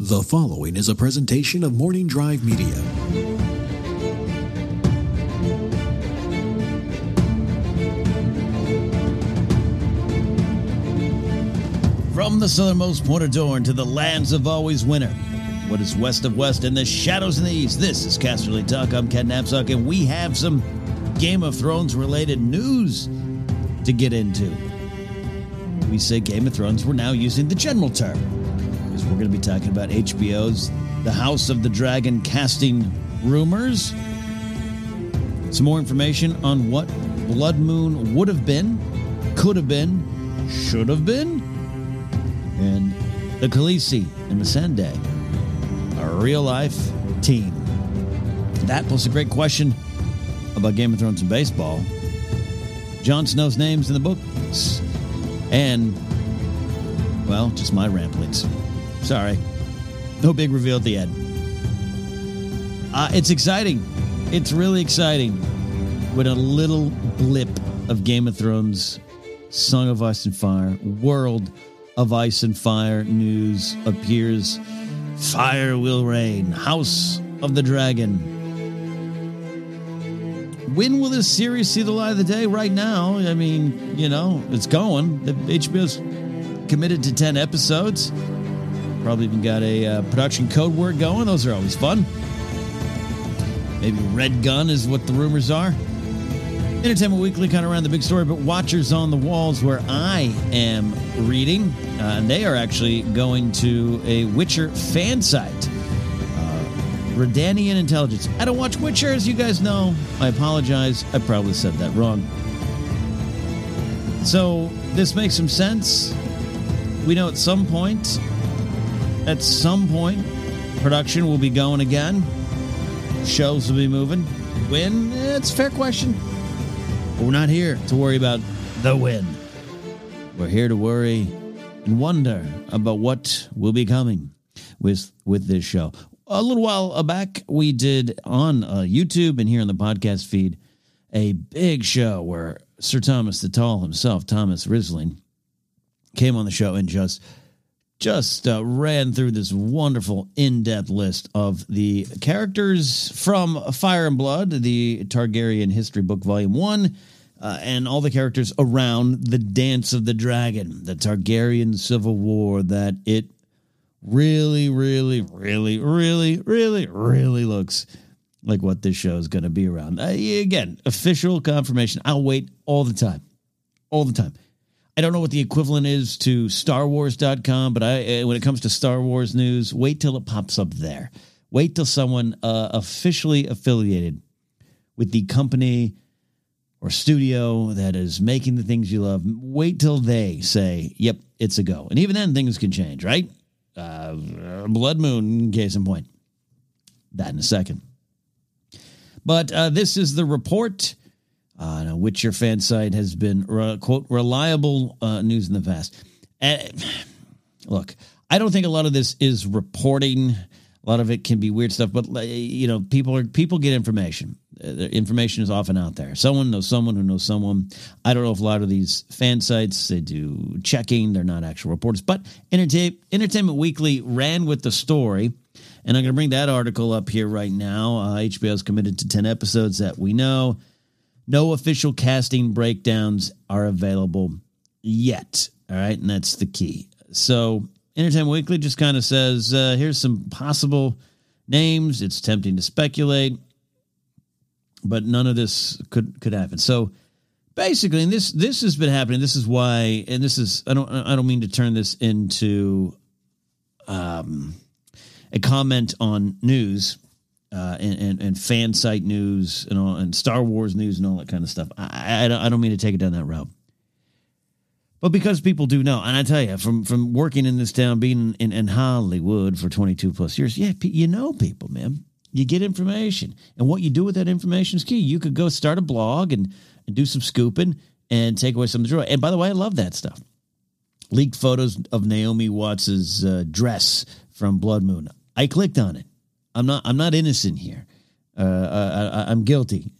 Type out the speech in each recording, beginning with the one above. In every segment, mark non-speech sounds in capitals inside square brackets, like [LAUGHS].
The following is a presentation of Morning Drive Media. From the southernmost point of Dorne to the lands of always winter, what is west of west and the shadows in the east, this is Casterly Talk. I'm Ken Napzok, and we have some Game of Thrones related news to get into. We say Game of Thrones, we're now using the general term we're going to be talking about HBO's The House of the Dragon casting rumors. Some more information on what Blood Moon would have been, could have been, should have been, and the Khaleesi and the Missandei, a real life team. That plus a great question about Game of Thrones and baseball. Jon Snow's names in the books, and well, just my ramblings. Sorry. No big reveal at the end. Uh, it's exciting. It's really exciting when a little blip of Game of Thrones, Song of Ice and Fire, World of Ice and Fire news appears. Fire will reign. House of the Dragon. When will this series see the light of the day? Right now, I mean, you know, it's going. The HBO's committed to 10 episodes. Probably even got a uh, production code word going. Those are always fun. Maybe Red Gun is what the rumors are. Entertainment Weekly kind of around the big story, but Watchers on the Walls, where I am reading, uh, and they are actually going to a Witcher fan site. Uh, Redanian Intelligence. I don't watch Witcher, as you guys know. I apologize. I probably said that wrong. So this makes some sense. We know at some point, at some point, production will be going again. Shows will be moving. When? It's a fair question. But we're not here to worry about the win. We're here to worry and wonder about what will be coming with with this show. A little while back, we did on uh, YouTube and here on the podcast feed a big show where Sir Thomas the Tall himself, Thomas Risling, came on the show and just just uh, ran through this wonderful in-depth list of the characters from Fire and Blood, the Targaryen history book, volume one, uh, and all the characters around the Dance of the Dragon, the Targaryen Civil War. That it really, really, really, really, really, really looks like what this show is going to be around. Uh, again, official confirmation. I'll wait all the time, all the time. I don't know what the equivalent is to StarWars.com, but I, uh, when it comes to Star Wars news, wait till it pops up there. Wait till someone uh, officially affiliated with the company or studio that is making the things you love. Wait till they say, "Yep, it's a go." And even then, things can change, right? Uh, Blood Moon, case in point. That in a second. But uh, this is the report uh, Witcher fan site has been quote reliable uh, news in the past. Uh, look, I don't think a lot of this is reporting. A lot of it can be weird stuff, but you know, people are people get information. Uh, information is often out there. Someone knows someone who knows someone. I don't know if a lot of these fan sites they do checking. They're not actual reporters, but Entertain- Entertainment Weekly ran with the story. And I'm going to bring that article up here right now. Uh, HBO is committed to 10 episodes that we know. No official casting breakdowns are available yet. All right. And that's the key. So Entertainment Weekly just kind of says, uh, here's some possible names. It's tempting to speculate, but none of this could could happen. So basically, and this this has been happening. This is why, and this is I don't I don't mean to turn this into um, a comment on news uh, and, and, and fan site news and all and Star Wars news and all that kind of stuff. I, I don't I don't mean to take it down that route. But because people do know, and I tell you, from from working in this town, being in, in Hollywood for 22 plus years, yeah, you know people, man. You get information. And what you do with that information is key. You could go start a blog and, and do some scooping and take away some of the joy. And by the way, I love that stuff. Leaked photos of Naomi Watts's uh, dress from Blood Moon. I clicked on it. I'm not. I'm not innocent here. Uh, I, I'm guilty.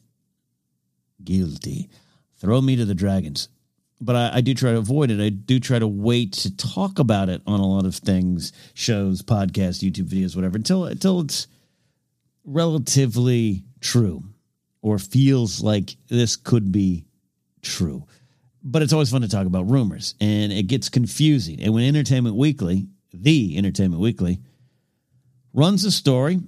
Guilty. Throw me to the dragons but I, I, do try to avoid it. I do try to wait to talk about it on a lot of things, shows, podcasts, YouTube videos, whatever, until until it's relatively true or feels like this could be true. But it's always fun to talk about rumors, and it gets confusing. And when Entertainment Weekly, the Entertainment Weekly, runs a story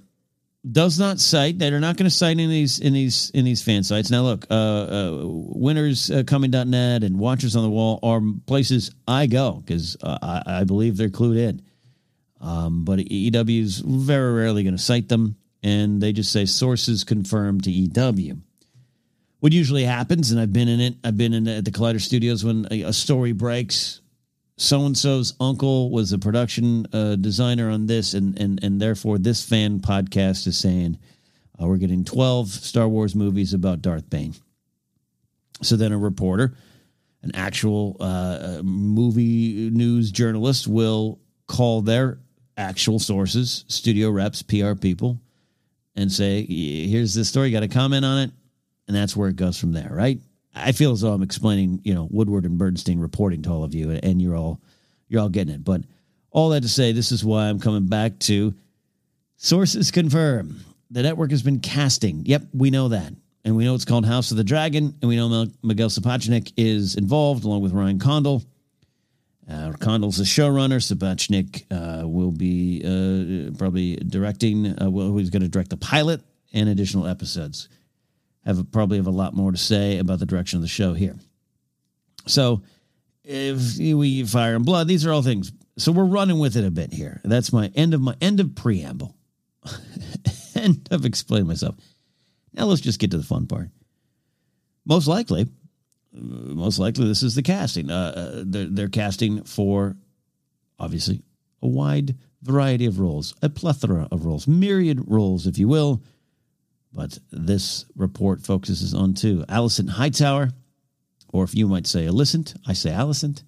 does not cite. They're not going to cite in these in these in these fan sites. Now, look, uh, uh, winners uh, and watchers on the wall are places I go because uh, I, I, believe they're clued in. Um, but EW is very rarely going to cite them, and they just say sources confirmed to EW. What usually happens, and I've been in it. I've been in at the Collider Studios when a, a story breaks so and so's uncle was a production uh, designer on this, and and and therefore this fan podcast is saying uh, we're getting twelve Star Wars movies about Darth Bane. So then a reporter, an actual uh, movie news journalist, will call their actual sources, studio reps, PR people, and say, "Here's this story. Got to comment on it," and that's where it goes from there, right? I feel as though I'm explaining, you know, Woodward and Bernstein reporting to all of you, and you're all you're all getting it. But all that to say, this is why I'm coming back to sources confirm the network has been casting. Yep, we know that, and we know it's called House of the Dragon, and we know Miguel Sapochnik is involved along with Ryan Condal. Uh, Condal's the showrunner. Sapochnik uh, will be uh, probably directing. Uh, well, he's going to direct the pilot and additional episodes have probably have a lot more to say about the direction of the show here. So if we fire and blood, these are all things. So we're running with it a bit here. That's my end of my end of preamble. [LAUGHS] end of explaining myself. Now let's just get to the fun part. Most likely, most likely this is the casting. Uh, uh, they're, they're casting for obviously a wide variety of roles, a plethora of roles, myriad roles, if you will but this report focuses on two Alicent Hightower, or if you might say Alicent, I say Alicent.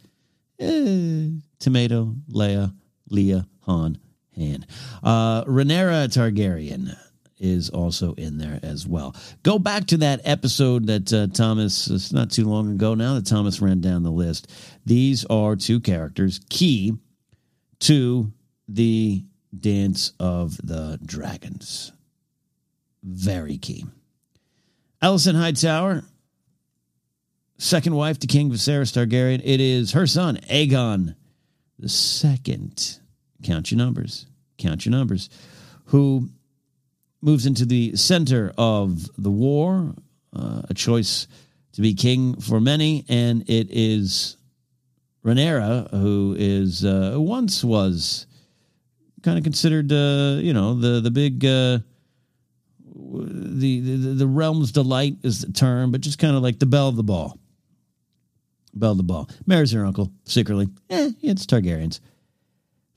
Eh, tomato, Leia, Leah, Han, Han. Uh, Rhaenyra Targaryen is also in there as well. Go back to that episode that uh, Thomas, it's not too long ago now that Thomas ran down the list. These are two characters key to the Dance of the Dragons very key. Alicent Hightower, second wife to King Viserys Targaryen. It is her son, Aegon the second. Count your numbers. Count your numbers. Who moves into the center of the war, uh, a choice to be king for many, and it is Rhaenyra, who is uh, once was kind of considered, uh, you know, the the big uh, the, the the realm's delight is the term, but just kind of like the bell of the ball. Bell of the ball. Marries her uncle secretly. Eh, it's Targaryens.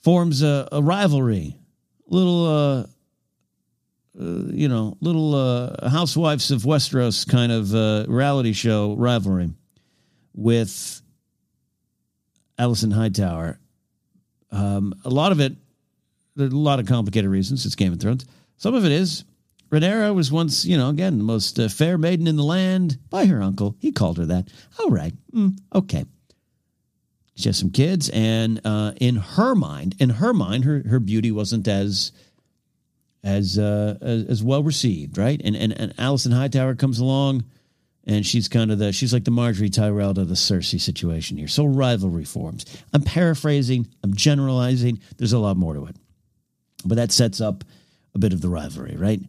Forms a, a rivalry, little, uh, uh, you know, little uh, housewives of Westeros kind of uh, reality show rivalry with Alicent Hightower. Um, a lot of it, there's a lot of complicated reasons. It's Game of Thrones. Some of it is Rhaenyra was once, you know, again, the most uh, fair maiden in the land by her uncle. He called her that. All right. Mm, okay. She has some kids, and uh, in her mind, in her mind, her, her beauty wasn't as as, uh, as, as well received, right? And and and Alicent Hightower comes along, And she's kind of the she's like the Margaery Tyrell to the Cersei situation here. So rivalry forms. I'm paraphrasing, I'm generalizing. There's a lot more to it. But that sets up a bit of the rivalry, right?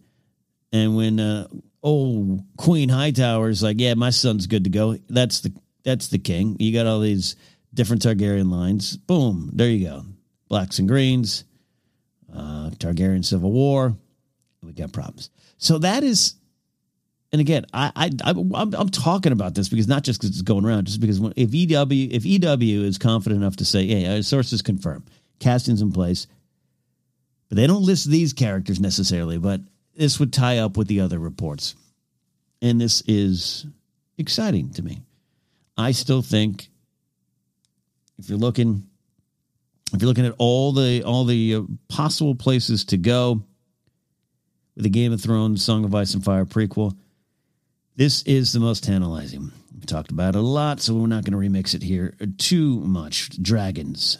And when uh, old Queen Hightower's like, yeah, my son's good to go. That's the that's the king. You got all these different Targaryen lines. Boom, there you go. Blacks and greens, uh, Targaryen civil war. We got problems. So that is, and again, I, I, I am I'm talking about this because not just because it's going around, just because if EW if EW is confident enough to say, hey, sources confirm, castings in place, but they don't list these characters necessarily, but this would tie up with the other reports, and this is exciting to me. I still think if you're looking if you're looking at all the all the uh, possible places to go with the Game of Thrones Song of Ice and Fire prequel, this is the most tantalizing. We talked about it a lot, so we're not going to remix it here too much. Dragons,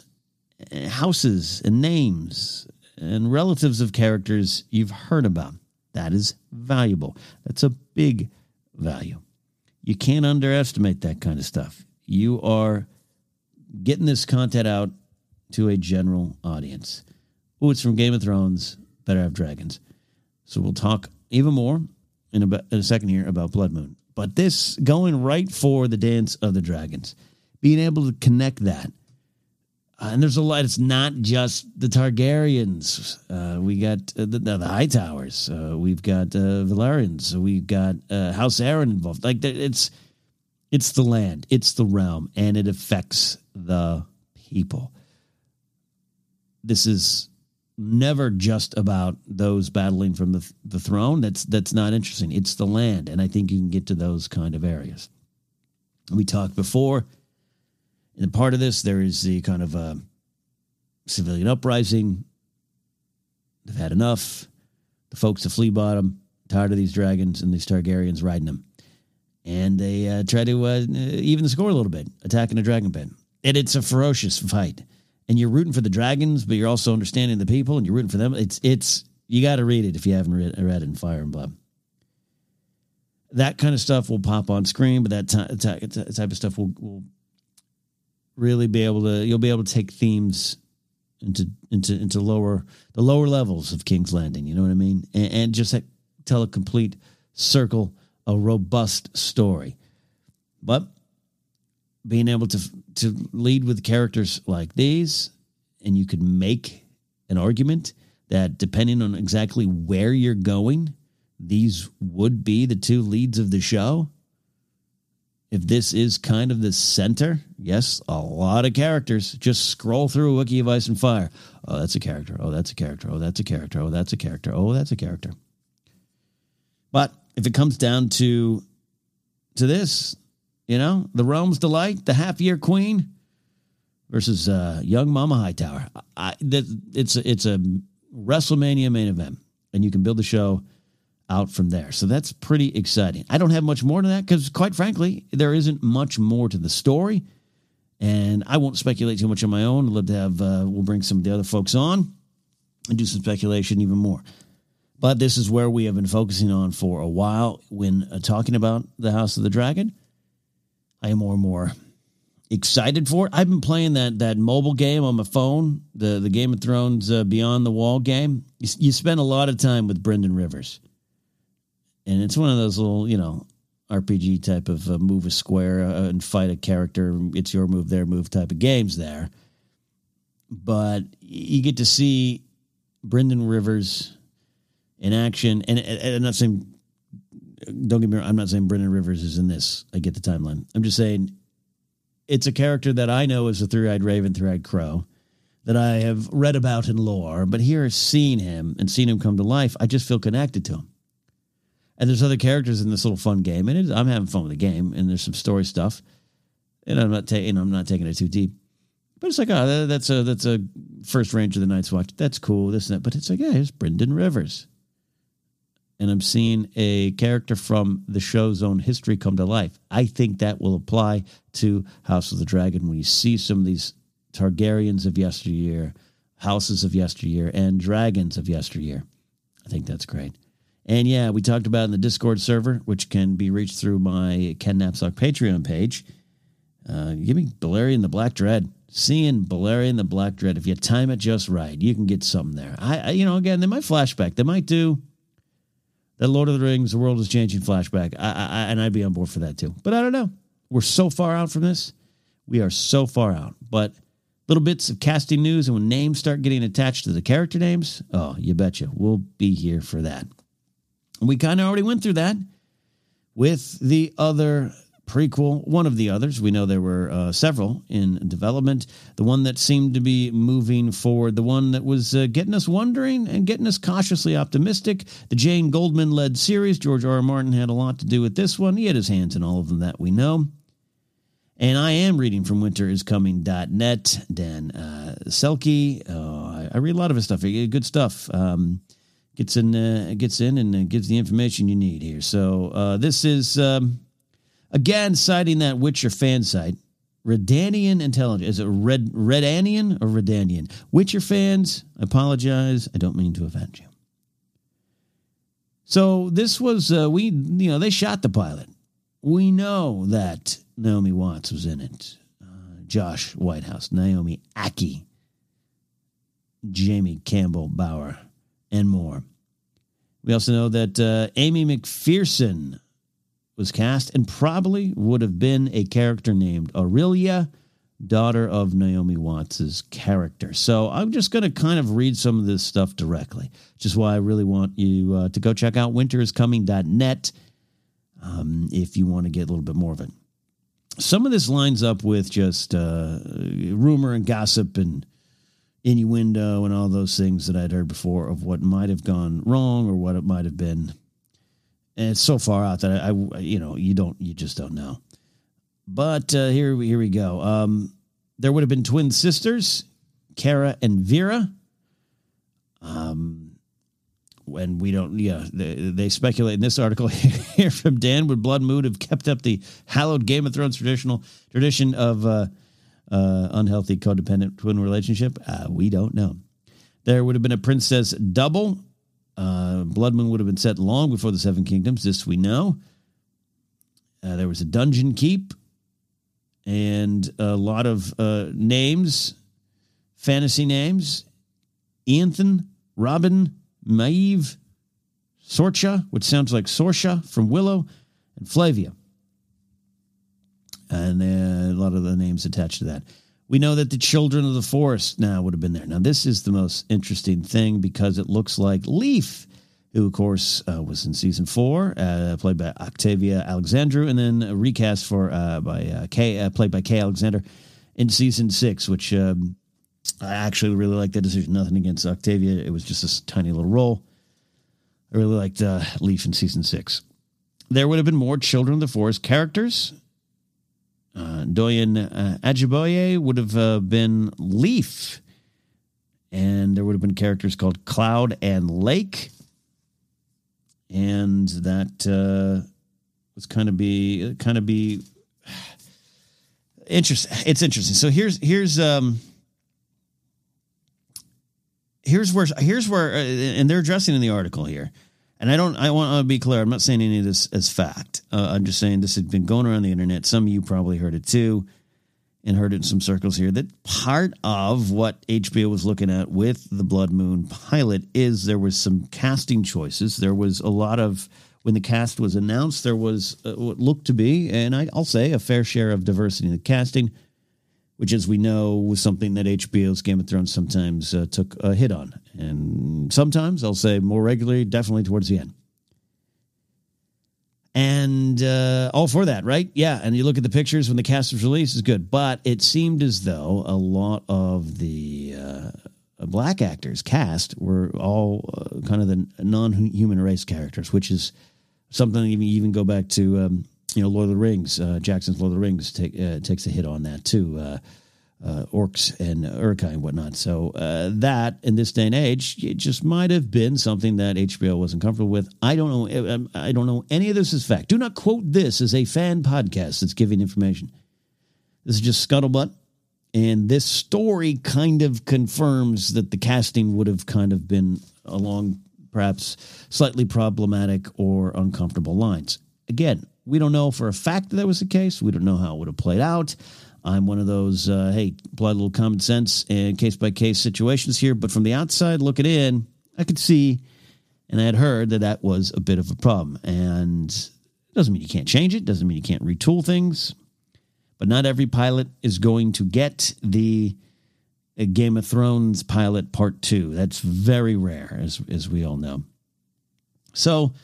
eh, houses, and names, and relatives of characters you've heard about. That is valuable. That's a big value. You can't underestimate that kind of stuff. You are getting this content out to a general audience. Oh, it's from Game of Thrones. Better have dragons. So we'll talk even more in a, in a second here about Blood Moon. But this going right for the dance of the dragons, being able to connect that. Uh, and there's a lot. It's not just the Targaryens. Uh, we got uh, the, the Hightowers. Uh, we've got uh, Velaryons. We've got uh, House Arryn involved. Like it's it's the land, it's the realm, and it affects the people. This is never just about those battling from the the throne. That's that's not interesting. It's the land, and I think you can get to those kind of areas. We talked before. In part of this, there is the kind of uh, civilian uprising. They've had enough. The folks of Flea Bottom tired of these dragons and these Targaryens riding them, and they uh, try to uh, even the score a little bit, attacking a dragon pen. And it's a ferocious fight and you're rooting for the dragons, but you're also understanding the people and you're rooting for them. It's it's you got to read it if you haven't read, read it in Fire and Blood. That kind of stuff will pop on screen, but that t- type of stuff will, will really be able to you'll be able to take themes into into into lower the lower levels of King's Landing. You know what I mean? And, and just tell a complete circle, a robust story. But being able to to lead with characters like these, and you could make an argument that depending on exactly where you're going, these would be the two leads of the show. If this is kind of the center, yes, a lot of characters. Just scroll through a wiki of Ice and Fire. Oh, that's a character. Oh, that's a character. Oh, that's a character. Oh, that's a character. Oh, that's a character. But if it comes down to to this, you know, the Realm's Delight, the half year queen versus uh, young Mama Hightower. I, that, it's it's a WrestleMania main event, and you can build the show out from there. So that's pretty exciting. I don't have much more to that because, quite frankly, there isn't much more to the story, and I won't speculate too much on my own. I'd love to have. Uh, we'll bring some of the other folks on and do some speculation even more. But this is where we have been focusing on for a while when uh, talking about the House of the Dragon I am more and more excited for it. I've been playing that that mobile game on my phone, the the Game of Thrones uh, Beyond the Wall game. You, you spend a lot of time with Brynden Rivers, and it's one of those little you know RPG type of uh, move a square uh, and fight a character. It's your move, their move type of games there. But you get to see Brynden Rivers in action, and, and I'm not saying don't get me wrong. I'm not saying Brynden Rivers is in this. I get the timeline. I'm just saying it's a character that I know as a three eyed raven, three eyed crow that I have read about in lore, but here seeing him and seeing him come to life, I just feel connected to him. And there's other characters in this little fun game, and I'm having fun with the game, and there's some story stuff, and I'm not taking I'm not taking it too deep, but it's like oh that's a that's a first range of the Night's Watch, that's cool, this and that, but it's like yeah, here's Brynden Rivers, and I'm seeing a character from the show's own history come to life. I think that will apply to House of the Dragon when you see some of these Targaryens of yesteryear, houses of yesteryear, and dragons of yesteryear. I think that's great. And yeah, we talked about in the Discord server, which can be reached through my Ken Napzok Patreon page. Uh, give me Balerion the Black Dread. Seeing Balerion the Black Dread, if you time it just right, you can get something there. I, I you know, again, they might flashback. They might do the Lord of the Rings, the world is changing flashback. I, I, and I'd be on board for that too. But I don't know. We're so far out from this. We are so far out. But little bits of casting news, and when names start getting attached to the character names, oh, you betcha, we'll be here for that. We kind of already went through that with the other prequel, one of the others. We know there were uh, several in development. The one that seemed to be moving forward, the one that was uh, getting us wondering and getting us cautiously optimistic. The Jane Goldman led series. George R. R. Martin had a lot to do with this one. He had his hands in all of them that we know. And I am reading from winteriscoming.net. Dan uh, Selcke. Oh, I, I, read a lot of his stuff. Good stuff. Um, gets in, uh, gets in, and uh, gives the information you need here. So uh, this is um, again citing that Witcher fan site. Redanian intelligence. Is it Red Redanian or Redanian? Witcher fans, I apologize. I don't mean to offend you. So this was uh, we you know they shot the pilot. We know that Naomi Watts was in it. Uh, Josh Whitehouse, Naomi Ackie, Jamie Campbell Bower, and more. We also know that uh, Amy McPherson was cast and probably would have been a character named Aurelia, daughter of Naomi Watts's character. So I'm just going to kind of read some of this stuff directly, which is why I really want you uh, to go check out winteriscoming.net um, if you want to get a little bit more of it some of this lines up with just uh, rumor and gossip and innuendo and all those things that I'd heard before of what might have gone wrong or what it might have been. And it's so far out that I, I you know, you don't, you just don't know. But uh, here, here we go. Um, there would have been twin sisters, Kara and Vera. Um, and we don't, yeah, they, they, speculate in this article [LAUGHS] here from Dan would Blood Moon have kept up the hallowed Game of Thrones traditional tradition of uh, uh, unhealthy codependent twin relationship? Uh, we don't know. There would have been a princess double. Uh, Blood Moon would have been set long before the Seven Kingdoms. This we know. Uh, there was a dungeon keep and a lot of uh, names, fantasy names. Ethan, Robin, Maeve, Sorcha, which sounds like Sorsha from Willow, and Flavia. And uh, a lot of the names attached to that. We know that the Children of the Forest now would have been there. Now, this is the most interesting thing because it looks like Leaf, who, of course, uh, was in season four, uh, played by Octavia Alexandru, and then recast for uh, by uh, Kae, uh, played by Kae Alexander in season six, which um, I actually really liked that decision. Nothing against Octavia. It was just a tiny little role. I really liked Leaf in season six. There would have been more Children of the Forest characters. Uh, Doyen uh, Ajiboye would have uh, been Leaf. And there would have been characters called Cloud and Lake. And that uh, was kind of be kind of be [SIGHS] interesting. It's interesting. So here's here's um here's where here's where uh, and they're addressing in the article here and i don't i want to be clear i'm not saying any of this as fact. Uh, i'm just saying this has been going around the internet. Some of you probably heard it too and heard it in some circles here that part of what hbo was looking at with the blood moon pilot is there was some casting choices. There was a lot of when the cast was announced there was uh, what looked to be and i'll say a fair share of diversity in the casting which, as we know, was something that HBO's Game of Thrones sometimes uh, took a hit on. And sometimes, I'll say more regularly, definitely towards the end. And uh, all for that, right? Yeah. And you look at the pictures when the cast was released, is good. But it seemed as though a lot of the uh, black actors cast were all uh, kind of the non human race characters, which is something you even go back to um, you know, Lord of the Rings, uh, Jackson's Lord of the Rings take, uh, takes a hit on that too. Uh, uh orcs and Uruk-hai and whatnot. So uh, that in this day and age, it just might have been something that HBO wasn't comfortable with. I don't know. Um, I don't know any of this is fact. Do not quote this as a fan podcast that's giving information. This is just scuttlebutt. And this story kind of confirms that the casting would have kind of been along perhaps slightly problematic or uncomfortable lines. Again, we don't know for a fact that that was the case. We don't know how it would have played out. I'm one of those, uh, hey, apply a little common sense and case by case situations here. But from the outside looking in, I could see and I had heard that that was a bit of a problem. And it doesn't mean you can't change it, doesn't mean you can't retool things. But not every pilot is going to get the uh, Game of Thrones pilot part two. That's very rare, as, as we all know. So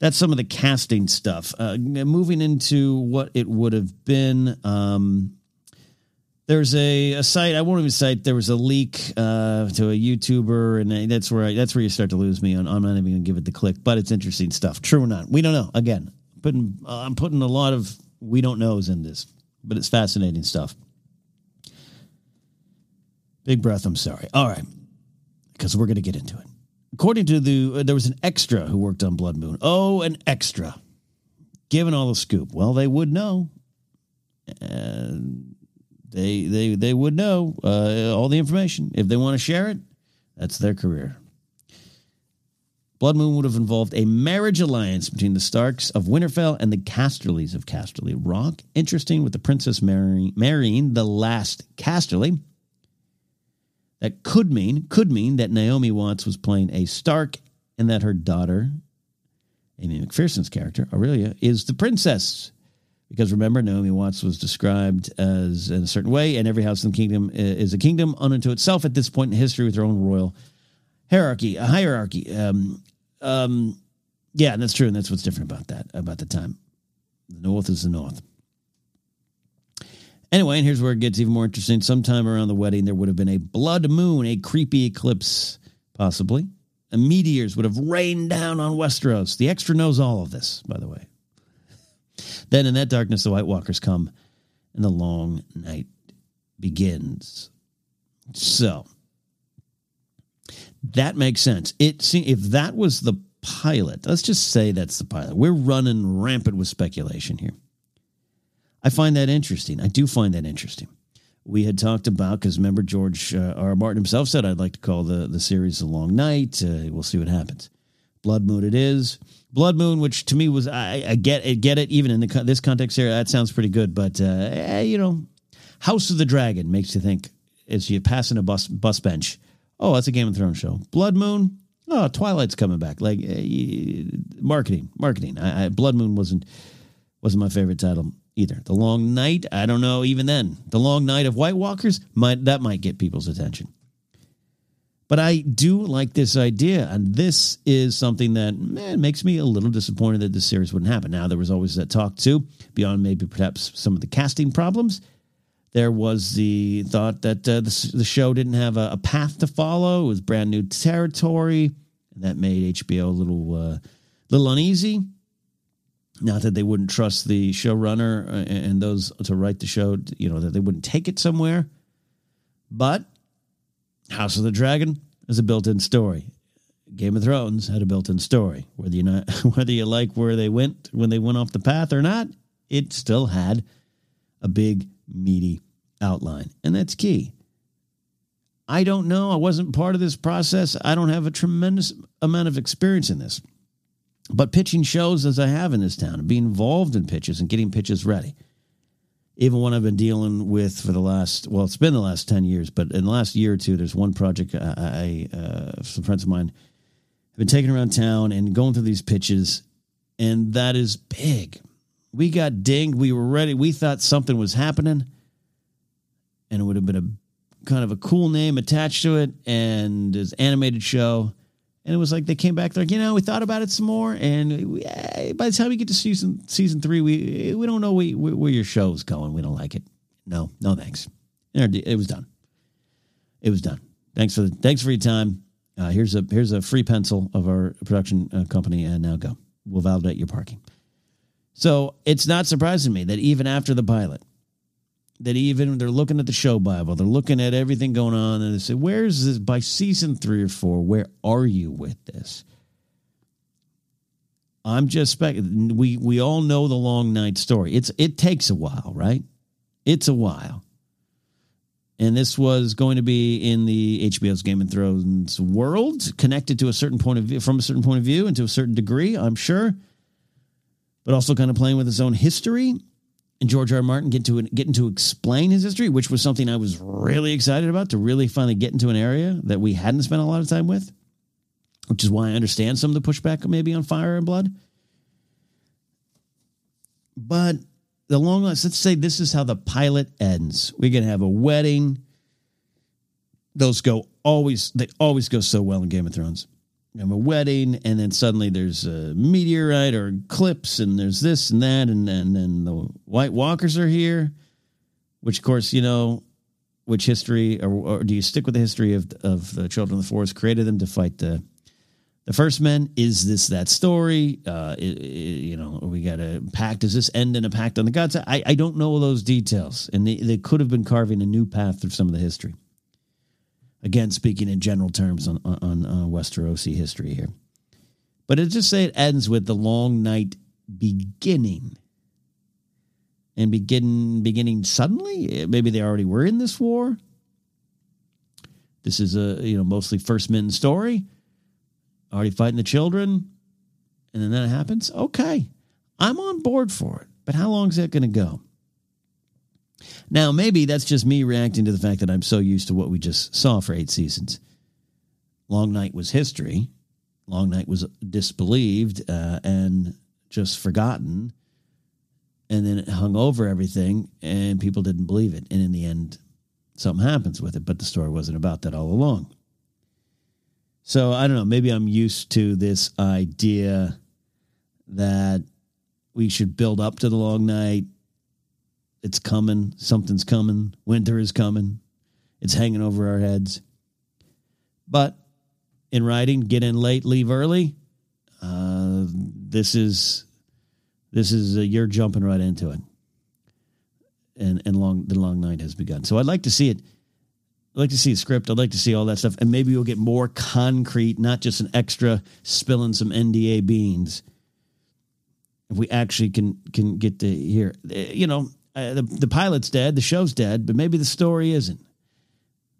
that's some of the casting stuff. Uh, moving into what it would have been. Um, there's a, a site I won't even cite. There was a leak uh, to a YouTuber, and that's where I, that's where you start to lose me. On I'm not even going to give it the click, but it's interesting stuff. True or not, we don't know. Again, putting uh, I'm putting a lot of we don't knows in this, but it's fascinating stuff. Big breath. I'm sorry. All right, because we're going to get into it. According to the, uh, there was an extra who worked on Blood Moon. Oh, an extra, given all the scoop. Well, they would know. And they they they would know uh, all the information if they want to share it. That's their career. Blood Moon would have involved a marriage alliance between the Starks of Winterfell and the Casterlys of Casterly Rock. Interesting, with the princess marrying, marrying the last Casterly. That could mean could mean that Naomi Watts was playing a Stark, and that her daughter, Amy McPherson's character Aurelia, is the princess because remember, Naomi Watts was described as in a certain way, and every house in the kingdom is a kingdom unto itself at this point in history with their own royal hierarchy, a hierarchy. Um, um, yeah, and that's true, and that's what's different about that, about the time. The North is the North. Anyway, and here's where it gets even more interesting. Sometime around the wedding, there would have been a blood moon, a creepy eclipse, possibly. And meteors would have rained down on Westeros. The extra knows all of this, by the way. Then in that darkness, the White Walkers come, and the long night begins. So that makes sense. It if that was the pilot, let's just say that's the pilot. We're running rampant with speculation here. I find that interesting. I do find that interesting. We had talked about because remember George uh, R. Martin himself said I'd like to call the the series "The Long Night." Uh, we'll see what happens. Blood Moon, it is. Blood Moon, which to me was I, I get it, get it. Even in the, this context here, that sounds pretty good. But uh, eh, you know, House of the Dragon makes you think as you pass in a bus bus bench. Oh, that's a Game of Thrones show. Blood Moon. Oh, Twilight's coming back. Like uh, marketing, marketing. I, I, Blood Moon wasn't wasn't my favorite title either. The Long Night. I don't know. Even then, the Long Night of White Walkers might that might get people's attention. But I do like this idea, and this is something that man, makes me a little disappointed that this series wouldn't happen. Now, there was always that talk too, beyond maybe perhaps some of the casting problems. There was the thought that uh, the, the, show didn't have a, a, path to follow; it was brand new territory, and that made HBO a little uh, little uneasy. Not that they wouldn't trust the showrunner uh, and those to write the show, you know, that they wouldn't take it somewhere, but House of the Dragon is a built-in story. Game of Thrones had a built-in story. Whether you not [LAUGHS] whether you like where they went when they went off the path or not, it still had a big meaty outline, and that's key. I don't know. I wasn't part of this process. I don't have a tremendous amount of experience in this. But pitching shows as I have in this town and being involved in pitches and getting pitches ready even one I've been dealing with for the last, well, it's been the last 10 years, but in the last year or two, there's one project I, I uh, some friends of mine have been taking around town and going through these pitches, and that is big. We got dinged. We were ready. We thought something was happening, and it would have been a kind of a cool name attached to it, and this animated show. And it was like they came back. They're like, you know, we thought about it some more, and we, eh, by the time we get to season season three, we we don't know we, where your show's going. We don't like it. No, no thanks. It was done. It was done. Thanks for the, thanks for your time. Uh, here's a here's a free pencil of our production uh, company, and now go. We'll validate your parking. So it's not surprising me that even after the pilot, that even they're looking at the show Bible, they're looking at everything going on, and they say, "Where's this by season three or four? Where are you with this?" I'm just spec. We we all know the long night story. It's it takes a while, right? It's a while, And this was going to be in the HBO's Game of Thrones world, connected to a certain point of view, from a certain point of view, and to a certain degree, I'm sure. But also kind of playing with his own history. And George R. R. Martin get to getting to explain his history, which was something I was really excited about to really finally get into an area that we hadn't spent a lot of time with, which is why I understand some of the pushback maybe on Fire and Blood. But the long list, let's say this is how the pilot ends. We're going to have a wedding. Those go always, they always go so well in Game of Thrones. Have a wedding, and then suddenly there's a meteorite or eclipse, and there's this and that, and, and then the White Walkers are here, which, of course, you know, which history, or, or do you stick with the history of, of the Children of the Forest created them to fight the the first men? Is this that story? Uh it, it, you know we got a pact. Does this end in a pact on the gods? I, I don't know those details and they, they could have been carving a new path through some of the history again speaking in general terms on on, on uh, westerosi history here. But it just say it ends with the long night beginning. And begin beginning suddenly? Eh, maybe they already were in this war. This is a you know mostly first men story. Already fighting the children, and then that happens. Okay, I'm on board for it. But how long is that going to go? Now, maybe that's just me reacting to the fact that I'm so used to what we just saw for eight seasons. Long Night was history. Long Night was disbelieved uh, and just forgotten. And then it hung over everything, and people didn't believe it. And in the end, something happens with it. But the story wasn't about that all along. So I don't know. Maybe I'm used to this idea that we should build up to the long night. It's coming. Something's coming. Winter is coming. It's hanging over our heads. But in writing, get in late, leave early. Uh, this is this is uh, you're jumping right into it, and and long the long night has begun. So I'd like to see it I'd like to see a script. I'd like to see all that stuff. And maybe we'll get more concrete, not just an extra spilling some NDA beans. If we actually can can get to hear, you know, uh, the, the pilot's dead, the show's dead, but maybe the story isn't.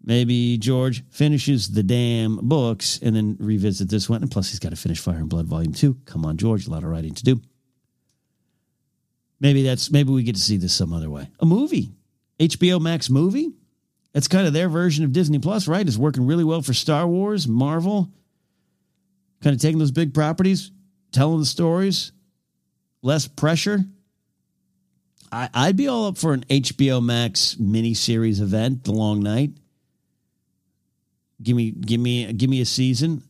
Maybe George finishes the damn books and then revisit this one. And plus, he's got to finish Fire and Blood Volume 2. Come on, George, a lot of writing to do. Maybe that's maybe we get to see this some other way. A movie. HBO Max movie? That's kind of their version of Disney Plus, right? It's working really well for Star Wars, Marvel, kind of taking those big properties, telling the stories, less pressure. I, would be all up for an HBO Max miniseries event, The Long Night. Give me, give me, give me a season.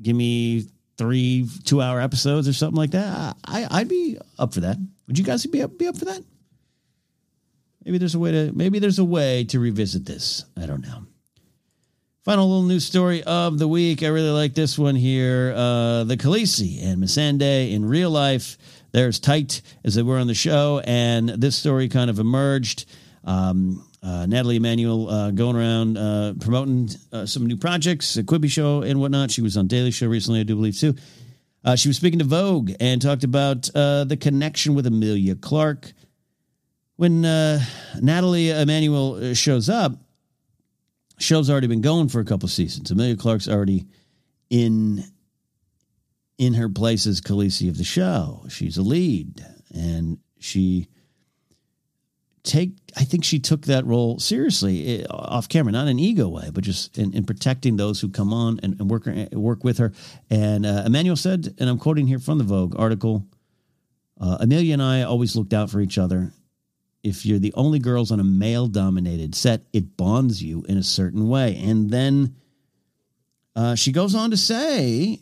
Give me three two-hour episodes or something like that. I, I'd be up for that. Would you guys be up, be up for that? Maybe there's a way to maybe there's a way to revisit this. I don't know. Final little news story of the week. I really like this one here. Uh, the Khaleesi and Missandei in real life, they're as tight as they were on the show, and this story kind of emerged. Um, uh, Nathalie Emmanuel uh, going around uh, promoting uh, some new projects, a Quibi show and whatnot. She was on Daily Show recently, I do believe too. Uh, she was speaking to Vogue and talked about uh, the connection with Emilia Clarke. when Nathalie Emmanuel uh, shows up, show's already been going for a couple seasons. Emilia Clarke's already in in her place as Khaleesi of the show. She's a lead, and she take. I think she took that role seriously eh, off camera, not in ego way, but just in, in protecting those who come on and, and work work with her. And uh, Emmanuel said, and I'm quoting here from the Vogue article. Uh, Emilia and I always looked out for each other if you're the only girls on a male dominated set, it bonds you in a certain way. And then uh, she goes on to say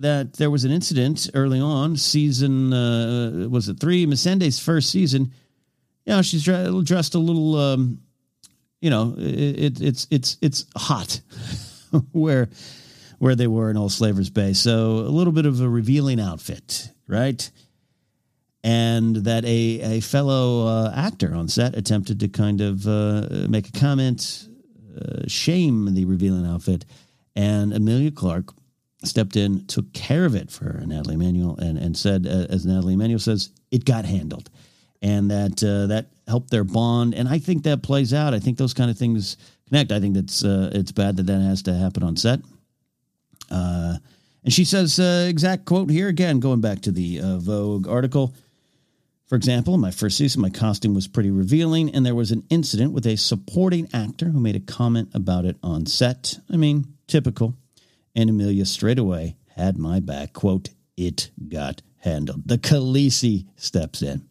that there was an incident early on, season, uh, was it three? Missandei's first season. You know, she's dressed a little, um, you know, it, it, it's, it's, it's hot [LAUGHS] where, where they were in Old Slavers Bay. So a little bit of a revealing outfit, right? and that a, a fellow uh, actor on set attempted to kind of uh, make a comment, uh, shame the revealing outfit, and Emilia Clarke stepped in, took care of it for Nathalie Emmanuel, and and said, uh, as Nathalie Emmanuel says, it got handled. and that uh, that helped their bond. And I think that plays out. I think those kind of things connect. I think that's uh, it's bad that that has to happen on set. Uh, and she says uh, exact quote here again, going back to the uh, Vogue article. For example, in my first season, my costume was pretty revealing, and there was an incident with a supporting actor who made a comment about it on set. I mean, typical. And Emilia straight away had my back. Quote, it got handled. The Khaleesi steps in.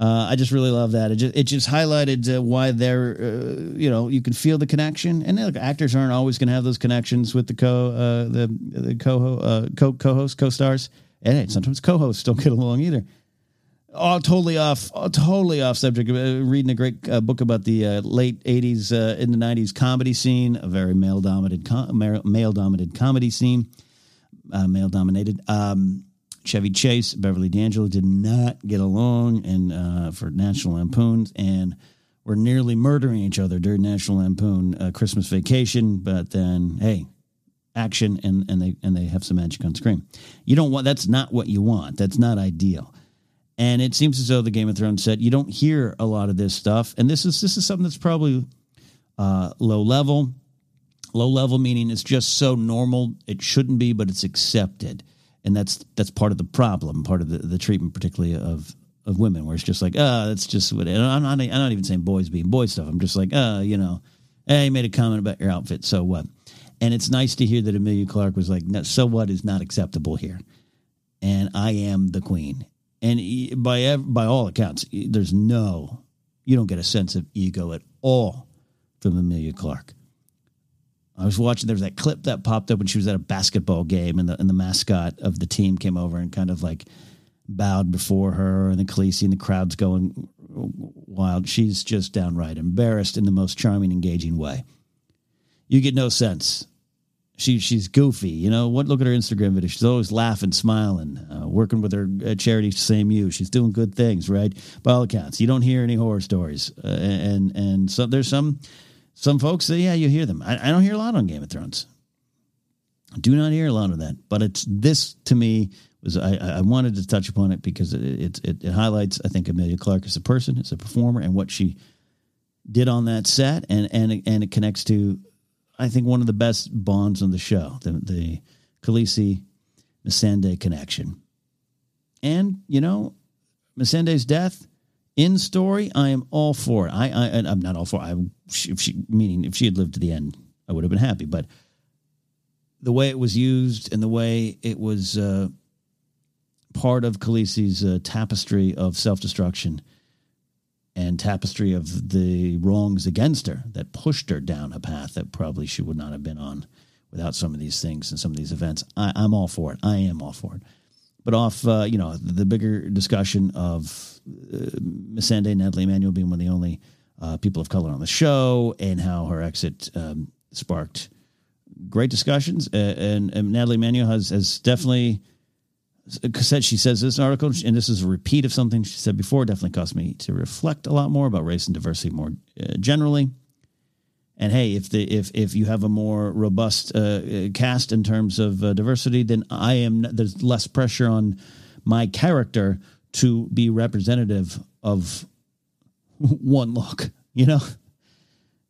Uh, I just really love that. It just it just highlighted uh, why they're uh, you know you can feel the connection, and look, actors aren't always going to have those connections with the co uh, the the co uh, co co-host co-stars, and hey, sometimes co-hosts don't get along either. Oh, totally off, oh, totally off subject. Uh, reading a great book about the late '80s in the '90s comedy scene, a very male dominated com- male dominated comedy scene, male dominated. Um, Chevy Chase, Beverly D'Angelo did not get along, and uh, for National Lampoons, and were nearly murdering each other during National Lampoon uh, Christmas Vacation. But then, hey, action, and and they and they have some magic on screen. You don't want that's not what you want. That's not ideal. And it seems as though the Game of Thrones set you don't hear a lot of this stuff, and this is this is something that's probably uh, low level. Low level meaning it's just so normal it shouldn't be, but it's accepted and that's that's part of the problem, part of the, the treatment, particularly of of women, where it's just like, ah, oh, that's just what. And I'm not, I'm not even saying boys being boy stuff. I'm just like, ah, you know, hey, you made a comment about your outfit, so what? And it's nice to hear that Emilia Clarke was like, no, so what is not acceptable here, and I am the queen. And by by all accounts, there's no, you don't get a sense of ego at all from Emilia Clarke. I was watching. There was that clip that popped up when she was at a basketball game, and the and the mascot of the team came over and kind of like bowed before her, and the Khaleesi and the crowd's going wild. She's just downright embarrassed in the most charming, engaging way. You get no sense. She she's goofy, you know. What look at her Instagram video? She's always laughing, smiling, uh, working with her uh, charity SameYou. She's doing good things, right? By all accounts, you don't hear any horror stories, uh, and and so there's some some folks, that yeah, you hear them. I, I don't hear a lot on Game of Thrones. I do not hear a lot of that, but it's this to me was I, I wanted to touch upon it because it, it, it highlights I think Emilia Clarke as a person, as a performer, and what she did on that set, and and and it connects to I think one of the best bonds on the show, the the Khaleesi Missandei connection, and you know Missandei's death in story, I am all for it. I, I I'm not all for. It. I if she meaning if she had lived to the end, I would have been happy. But the way it was used and the way it was uh, part of Khaleesi's uh, tapestry of self destruction and tapestry of the wrongs against her that pushed her down a path that probably she would not have been on without some of these things and some of these events. I, I'm all for it. I am all for it but off uh, you know the bigger discussion of uh, Missandei Nathalie Emmanuel being one of the only uh, people of color on the show and how her exit um, sparked great discussions. Uh, and, and, Nathalie Emmanuel has has definitely said she says this article, and this is a repeat of something she said before. Definitely caused me to reflect a lot more about race and diversity more uh, generally. And hey, if the if if you have a more robust uh, cast in terms of uh, diversity, then I am there's less pressure on my character to be representative of [LAUGHS] one look. You know,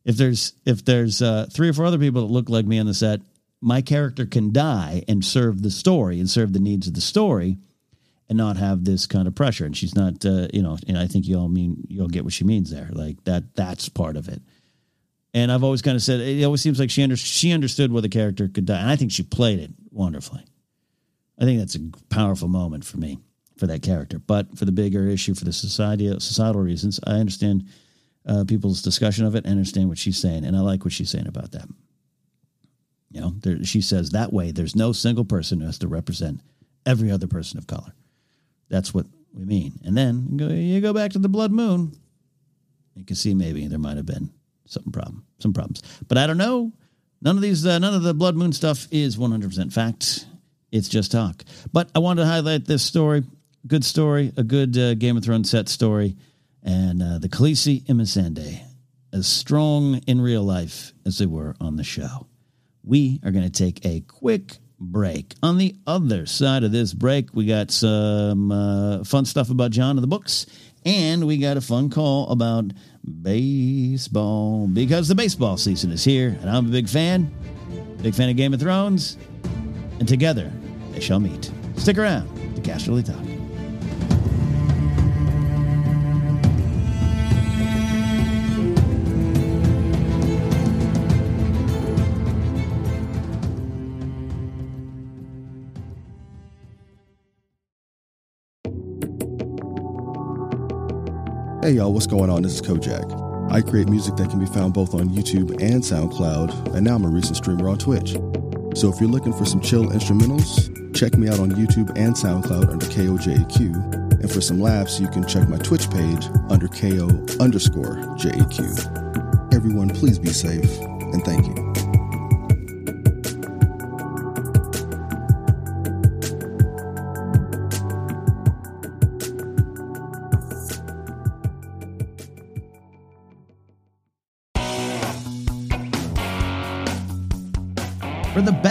if there's if there's uh, three or four other people that look like me on the set, my character can die and serve the story and serve the needs of the story, and not have this kind of pressure. And she's not, uh, you know, and I think you all mean you all get what she means there. Like that that's part of it and I've always kind of said it always seems like she under, she understood where the character could die, and I think she played it wonderfully. I think that's a powerful moment for me for that character. But for the bigger issue, for the society societal reasons, I understand uh, people's discussion of it. I understand what she's saying, and I like what she's saying about that. You know, there, she says that way there's no single person who has to represent every other person of color. That's what we mean. And then you go back to the blood moon. You can see maybe there might have been some problem, some problems. But I don't know. None of these, uh, none of the blood moon stuff is 100% fact. It's just talk. But I wanted to highlight this story. Good story, a good uh, Game of Thrones set story, and uh, the Khaleesi and Missandei, as strong in real life as they were on the show. We are going to take a quick break. On the other side of this break, we got some uh, fun stuff about Jon in the books, and we got a fun call about baseball because the baseball season is here, and I'm a big fan, big fan of Game of Thrones, and together they shall meet. Stick around to Casterly Talk. Hey y'all, what's going on? This is Kojak. I create music that can be found both on YouTube and SoundCloud, and now I'm a recent streamer on Twitch. So if you're looking for some chill instrumentals, check me out on YouTube and SoundCloud under KOJAQ. And for some laughs, you can check my Twitch page under KO underscore JAQ. Everyone, please be safe, and thank you.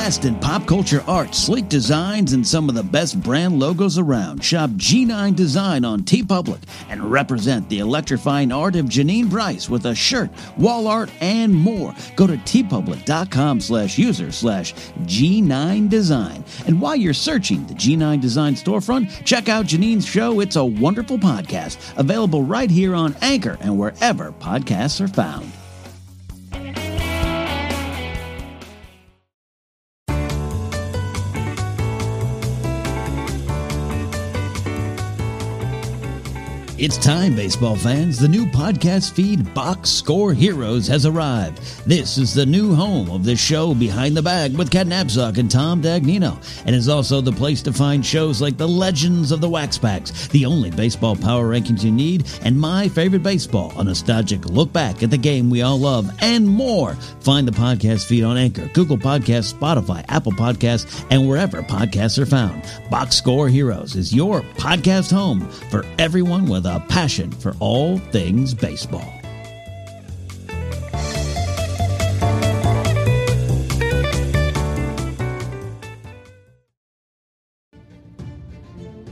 Best in pop culture art, sleek designs, and some of the best brand logos around, shop G9 Design on TeePublic and represent the electrifying art of Janine Bryce with a shirt, wall art, and more. Go to teepublic.com slash user slash G9 Design. And while you're searching the G9 Design storefront, check out Janine's show, It's a Wonderful Podcast, available right here on Anchor and wherever podcasts are found. It's time, baseball fans. The new podcast feed, Box Score Heroes, has arrived. This is the new home of the show Behind the Bag with Ken Napzok and Tom Dagnino, and is also the place to find shows like The Legends of the Wax Packs, the only baseball power rankings you need, and My Favorite Baseball, a nostalgic look back at the game we all love, and more. Find the podcast feed on Anchor, Google Podcasts, Spotify, Apple Podcasts, and wherever podcasts are found. Box Score Heroes is your podcast home for everyone with a passion for all things baseball.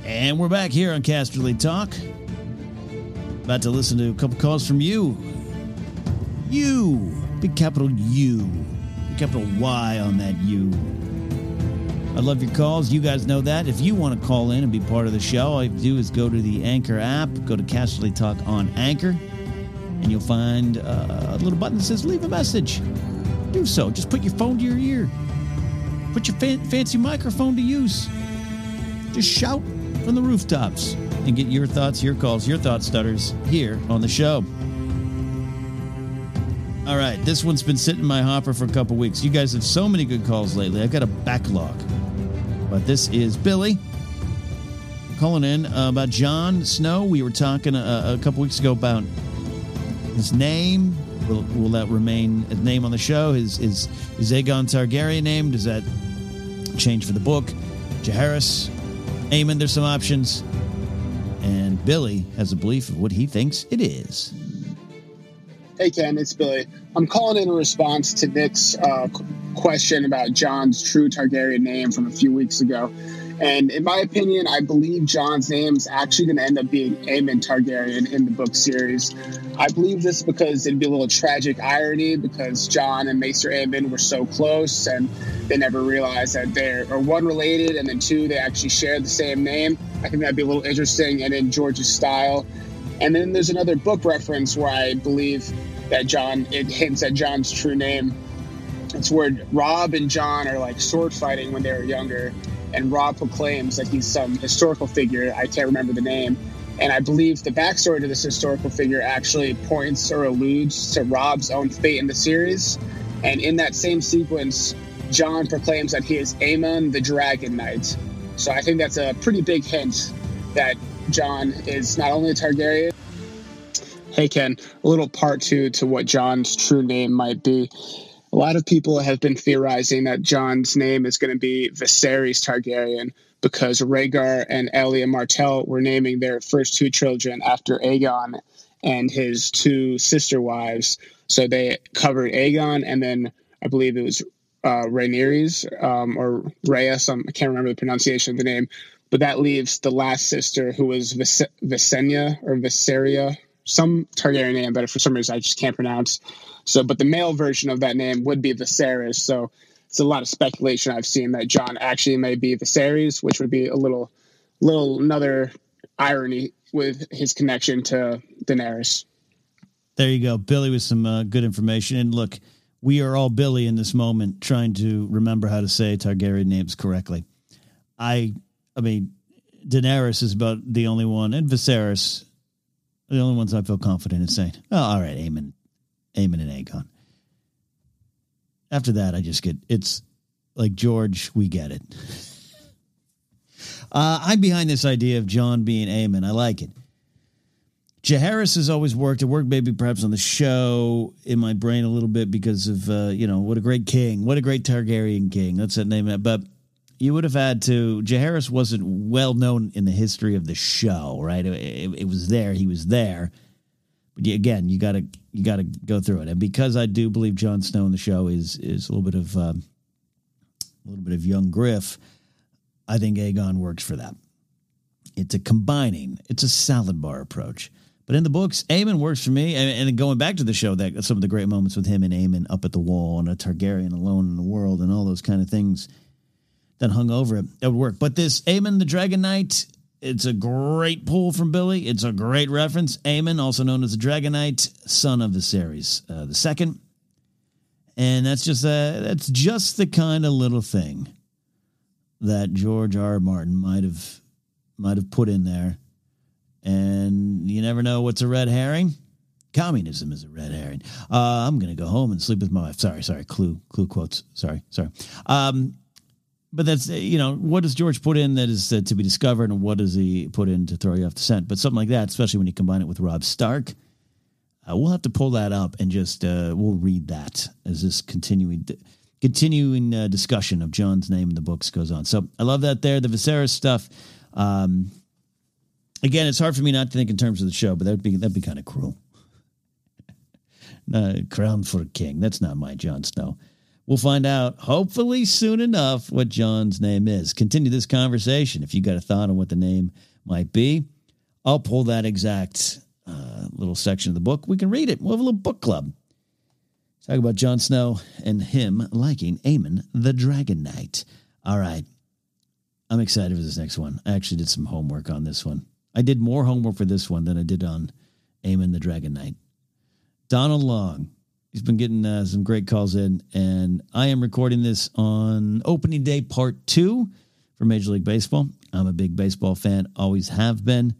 And we're back here on Casterly Talk. About to listen to a couple calls from you. You. Big capital U. Big capital Y on that U. I love your calls. You guys know that. If you want to call in and be part of the show, all you have to do is go to the Anchor app, go to Casterly Talk on Anchor, and you'll find uh, a little button that says leave a message. Do so. Just put your phone to your ear. Put your fan- fancy microphone to use. Just shout from the rooftops and get your thoughts, your calls, your thought stutters here on the show. All right, this one's been sitting in my hopper for a couple weeks. You guys have so many good calls lately. I've got a backlog. But this is Billy calling in uh, about Jon Snow. We were talking uh, a couple weeks ago about his name. Will, will that remain a name on the show? Is is is Aegon Targaryen name? Does that change for the book? Jaehaerys, Aemon. There's some options, and Billy has a belief of what he thinks it is. Hey Ken, it's Billy. I'm calling in a response to Nick's uh, question about Jon's true Targaryen name from a few weeks ago. And in my opinion, I believe Jon's name is actually going to end up being Aemon Targaryen in the book series. I believe this because it'd be a little tragic irony because Jon and Maester Aemon were so close and they never realized that they're or one related and then two they actually shared the same name. I think that'd be a little interesting and in George's style. And then there's another book reference where I believe that Jon, it hints at Jon's true name. It's where Robb and Jon are like sword fighting when they were younger, and Robb proclaims that he's some historical figure. I can't remember the name. And I believe the backstory to this historical figure actually points or alludes to Robb's own fate in the series. And in that same sequence, Jon proclaims that he is Aemon the Dragon Knight. So I think that's a pretty big hint that Jon is not only a Targaryen. Hey Ken, a little part two to what Jon's true name might be. A lot of people have been theorizing that Jon's name is going to be Viserys Targaryen because Rhaegar and Elia Martell were naming their first two children after Aegon and his two sister wives. So they covered Aegon, and then I believe it was uh, um, or Rhea. Some I can't remember the pronunciation of the name, but that leaves the last sister who was Vis- Visenya or Viseria, some Targaryen name, but for some reason I just can't pronounce. So, but the male version of that name would be Viserys. So it's a lot of speculation I've seen that Jon actually may be Viserys, which would be a little, little another irony with his connection to Daenerys. There you go, Billy, with some uh, good information. And look, we are all Billy in this moment, trying to remember how to say Targaryen names correctly. I, I mean, Daenerys is about the only one, and Viserys, the only ones I feel confident in saying. Oh, all right, Aemon, Aemon and Aegon. After that, I just get it's like George. We get it. [LAUGHS] Uh, I'm behind this idea of Jon being Aemon. I like it. Jaehaerys has always worked. It worked maybe perhaps on the show in my brain a little bit because of uh, you know what a great king, what a great Targaryen king. That's that name. But you would have had to. Jaehaerys wasn't well known in the history of the show, right? It, it, it was there. He was there. But again, you got to you got to go through it. And because I do believe Jon Snow in the show is is a little bit of um, a little bit of young Griff, I think Aegon works for that. It's a combining. It's a salad bar approach. But in the books, Aemon works for me. And, and going back to the show, that some of the great moments with him and Aemon up at the wall and a Targaryen alone in the world and all those kind of things that hung over it, that would work. But this Aemon the Dragon Knight, it's a great pull from Billy. It's a great reference. Aemon, also known as the Dragon Knight, son of Viserys uh, the second, and that's just uh, that's just the kind of little thing that George R. R. Martin might have might have put in there and you never know what's a red herring. Communism is a red herring. Uh, I'm to go home and sleep with my wife. Sorry, sorry. Clue, clue quotes. Sorry, sorry. Um, but that's you know what does George put in that is uh, to be discovered, and what does he put in to throw you off the scent? But something like that, especially when you combine it with Robb Stark, uh, we'll have to pull that up and just uh, we'll read that as this continuing continuing uh, discussion of Jon's name in the books goes on. So I love that there. The Viserys stuff. Um, Again, it's hard for me not to think in terms of the show, but that'd be that'd be kind of cruel. [LAUGHS] uh, crown for a king. That's not my Jon Snow. We'll find out, hopefully soon enough, what Jon's name is. Continue this conversation. If you got a thought on what the name might be, I'll pull that exact uh, little section of the book. We can read it. We'll have a little book club. Talk about Jon Snow and him liking Aemon the Dragon Knight. All right. I'm excited for this next one. I actually did some homework on this one. I did more homework for this one than I did on Aemon the Dragon Knight. Donald Long, he's been getting uh, some great calls in, and I am recording this on opening day part two for Major League Baseball. I'm a big baseball fan, always have been.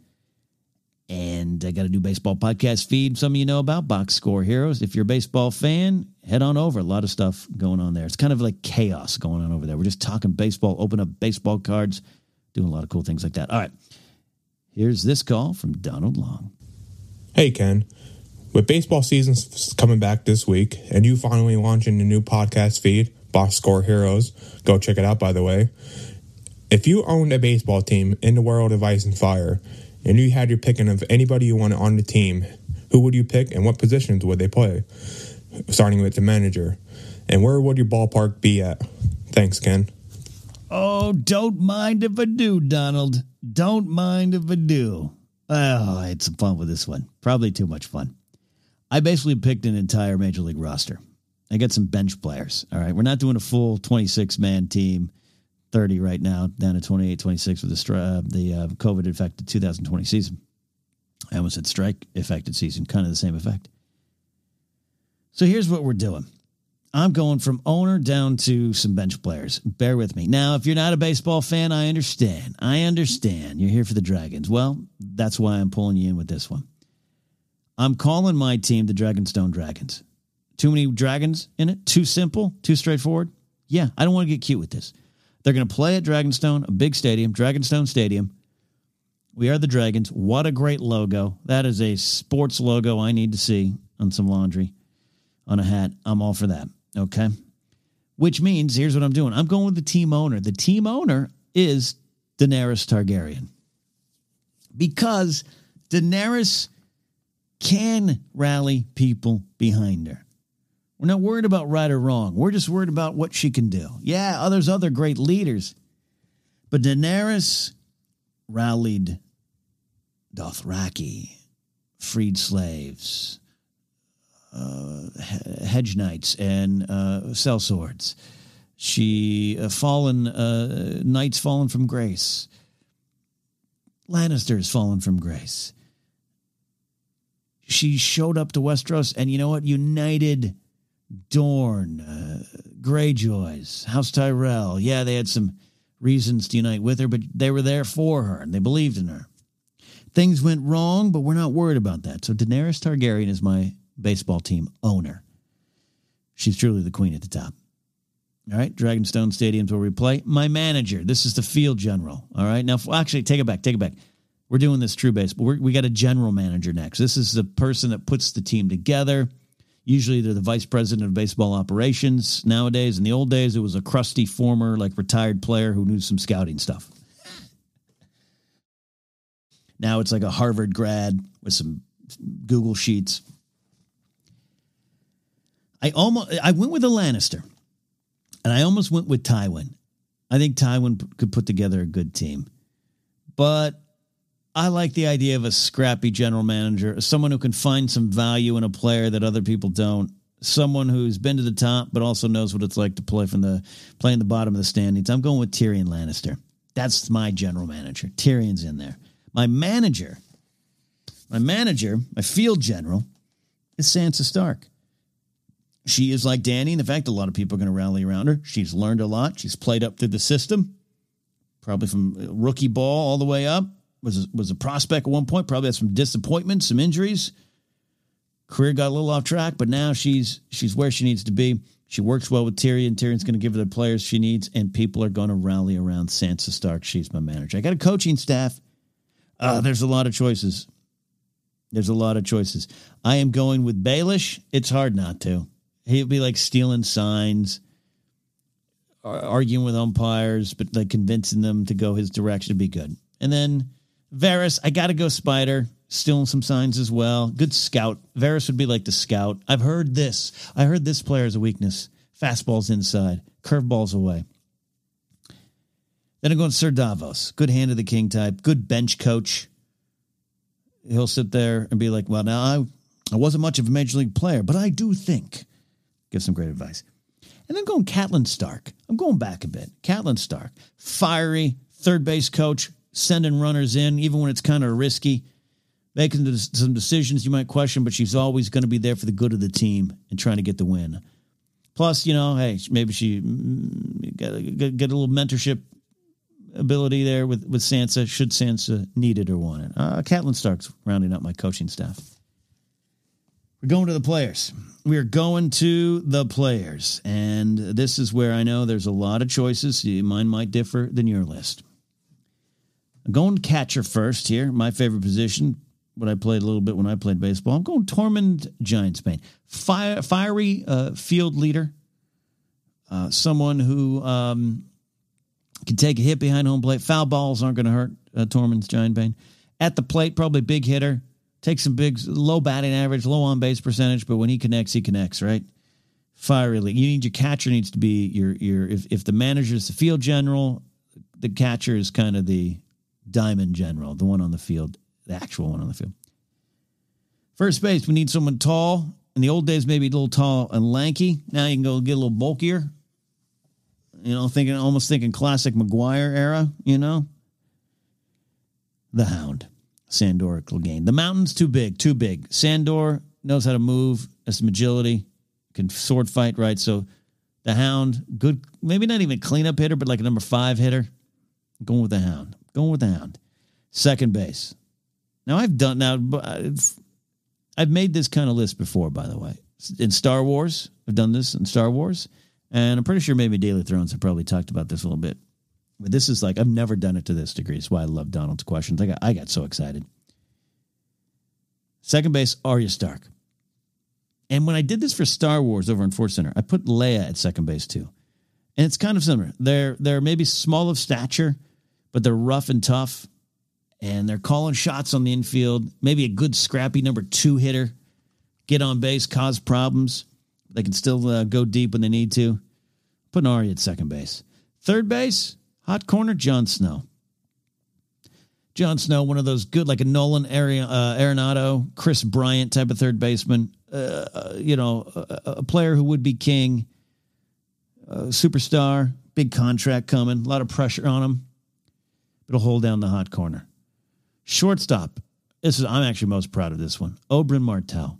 And I got a new baseball podcast feed some of you know about, Box Score Heroes. If you're a baseball fan, head on over. A lot of stuff going on there. It's kind of like chaos going on over there. We're just talking baseball, open up baseball cards, doing a lot of cool things like that. All right. Here's this call from Donald Long. Hey, Ken. With baseball season coming back this week and you finally launching a new podcast feed, Box Score Heroes, go check it out, by the way. If you owned a baseball team in the world of ice and fire and you had your picking of anybody you wanted on the team, who would you pick and what positions would they play? Starting with the manager. And where would your ballpark be at? Thanks, Ken. Oh, don't mind if I do, Donald. Don't mind if I do. Oh, I had some fun with this one. Probably too much fun. I basically picked an entire major league roster. I got some bench players. All right. We're not doing a full 26 man team, 30 right now, down to 28, 26 with the, uh, the uh, COVID affected 2020 season. I almost said strike affected season, kind of the same effect. So here's what we're doing I'm going from owner down to some bench players. Bear with me. Now, if you're not a baseball fan, I understand. I understand. You're here for the Dragons. Well, that's why I'm pulling you in with this one. I'm calling my team the Dragonstone Dragons. Too many dragons in it? Too simple? Too straightforward? Yeah, I don't want to get cute with this. They're going to play at Dragonstone, a big stadium, Dragonstone Stadium. We are the Dragons. What a great logo. That is a sports logo I need to see on some laundry, on a hat. I'm all for that. Okay. Which means here's what I'm doing I'm going with the team owner. The team owner is Daenerys Targaryen. Because Daenerys can rally people behind her. We're not worried about right or wrong. We're just worried about what she can do. Yeah, there's other great leaders. But Daenerys rallied Dothraki, freed slaves, uh, hedge knights, and uh, sellswords. She uh, fallen uh, knights fallen from grace. Lannisters fallen from grace. She showed up to Westeros, and you know what? United Dorne, uh, Greyjoys, House Tyrell. Yeah, they had some reasons to unite with her, but they were there for her and they believed in her. Things went wrong, but we're not worried about that. So Daenerys Targaryen is my baseball team owner. She's truly the queen at the top. All right, Dragonstone Stadium's where we play. My manager, this is the field general. All right, now actually, take it back, take it back. We're doing this true baseball. We're, we got a general manager next. This is the person that puts the team together. Usually, they're the vice president of baseball operations. Nowadays, in the old days, it was a crusty former, like retired player who knew some scouting stuff. Now it's like a Harvard grad with some Google sheets. I almost I went with a Lannister, and I almost went with Tywin. I think Tywin could put together a good team, but I like the idea of a scrappy general manager, someone who can find some value in a player that other people don't. Someone who's been to the top, but also knows what it's like to play from the play in the bottom of the standings. I'm going with Tyrion Lannister. That's my general manager. Tyrion's in there. My manager, my manager, my field general is Sansa Stark. She is like Dany in fact a lot of people are going to rally around her. She's learned a lot. She's played up through the system, probably from rookie ball all the way up. Was was a prospect at one point. Probably had some disappointments, some injuries. Career got a little off track, but now she's she's where she needs to be. She works well with Tyrion. Tyrion's going to give her the players she needs, and people are going to rally around Sansa Stark. She's my manager. I got a coaching staff uh, there's a lot of choices. There's a lot of choices. I am going with Baelish. It's hard not to. He'd be like stealing signs, arguing with umpires, but like convincing them to go his direction would be good. And then Varys, I got to go Spider, stealing some signs as well. Good scout. Varys would be like the scout. I've heard this. I heard this player is a weakness. Fastballs inside, curveballs away. Then I'm going Sir Davos, good hand of the king type, good bench coach. He'll sit there and be like, "Well, now I, I wasn't much of a major league player, but I do think." Give some great advice. And then going Catelyn Stark. I'm going back a bit. Catelyn Stark, fiery third base coach, sending runners in even when it's kind of risky, making some decisions you might question, but she's always going to be there for the good of the team and trying to get the win. Plus, you know, hey, maybe she mm, get, get a little mentorship ability there with, with Sansa, should Sansa need it or want it. Uh, Catelyn Stark's rounding up my coaching staff. We're going to the players. We are going to the players. And this is where I know there's a lot of choices. Mine might differ than your list. I'm going catcher first here. My favorite position, what I played a little bit when I played baseball. I'm going Tormund Giantsbane. Fire, fiery uh, field leader. Uh, someone who um, can take a hit behind home plate. Foul balls aren't going to hurt uh, Tormund's Giantsbane. At the plate, probably big hitter. Takes some big, low batting average, low on base percentage, but when he connects, he connects, right? Fiery league. You need your catcher needs to be your your. If if the manager is the field general, the catcher is kind of the diamond general, the one on the field, the actual one on the field. First base, we need someone tall. In the old days, maybe a little tall and lanky. Now you can go get a little bulkier, you know, thinking almost thinking classic McGwire era, you know. The Hound, Sandor Clegane. The mountain's too big, too big. Sandor knows how to move, has some agility, can sword fight, right? So the Hound, good, maybe not even cleanup hitter, but like a number five hitter. Going with the Hound. Going with the Hound. Second base. Now I've done now. I've, made this kind of list before, by the way. In Star Wars, I've done this in Star Wars. And I'm pretty sure maybe Daily Thrones have probably talked about this a little bit. But this is like I've never done it to this degree. That's why I love Donald's questions. I got I got so excited. Second base, Arya Stark. And when I did this for Star Wars over in Force Center, I put Leia at second base too. And it's kind of similar. They're they're maybe small of stature, but they're rough and tough. And they're calling shots on the infield. Maybe a good scrappy number two hitter. Get on base, cause problems They can still uh, go deep when they need to. Putting Ari at second base. Third base, hot corner, Jon Snow. Jon Snow, one of those good, like a Nolan uh, Arenado, Kris Bryant type of third baseman. Uh, uh you know, a, a, player who would be king, superstar, big contract coming, a lot of pressure on him. He'll hold down the hot corner. Shortstop. This is I'm actually most proud of this one. Oberyn Martell.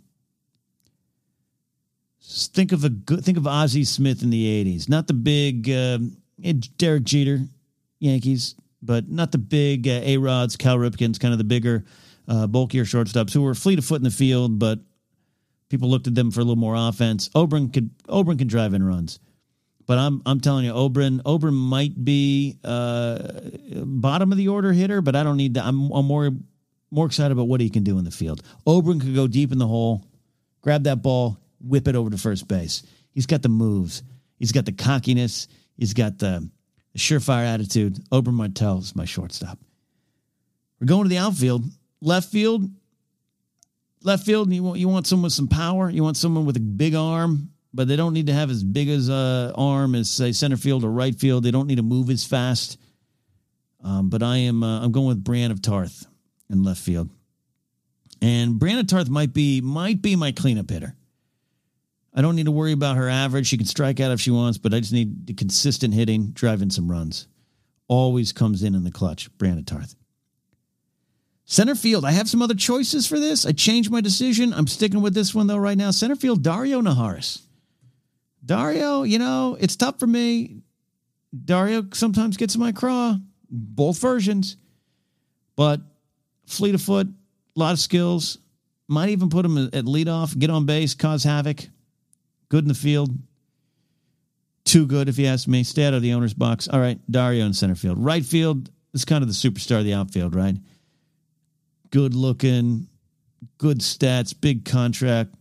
Think of a. Think of Ozzie Smith in the '80s, not the big uh, Derek Jeter, Yankees, but not the big uh, A Rods, Cal Ripkens, kind of the bigger, uh, bulkier shortstops who were fleet of foot in the field, but people looked at them for a little more offense. Oberyn could Oberyn can drive in runs, but I'm I'm telling you, Oberyn Oberyn might be uh, bottom of the order hitter, but I don't need that. I'm, I'm more more excited about what he can do in the field. Oberyn could go deep in the hole, grab that ball, whip it over to first base. He's got the moves. He's got the cockiness. He's got the surefire attitude. Oberyn Martell is my shortstop. We're going to the outfield. Left field. Left field, you want, you want someone with some power. You want someone with a big arm, but they don't need to have as big as a arm as say center field or right field. They don't need to move as fast. Um, but I am uh, I'm going with Brienne of Tarth in left field, and Brienne of Tarth might be might be my cleanup hitter. I don't need to worry about her average. She can strike out if she wants, but I just need consistent hitting, driving some runs. Always comes in in the clutch. Brandon Tarth. Center field. I have some other choices for this. I changed my decision. I'm sticking with this one though right now. Center field. Daario Naharis. Daario, you know it's tough for me. Daario sometimes gets in my craw. Both versions, but fleet of foot, a lot of skills. Might even put him at leadoff, get on base, cause havoc good in the field. Too good, if you ask me. Stay out of the owner's box. All right, Daario in center field. Right field is kind of the superstar of the outfield, right? Good looking, good stats, big contract.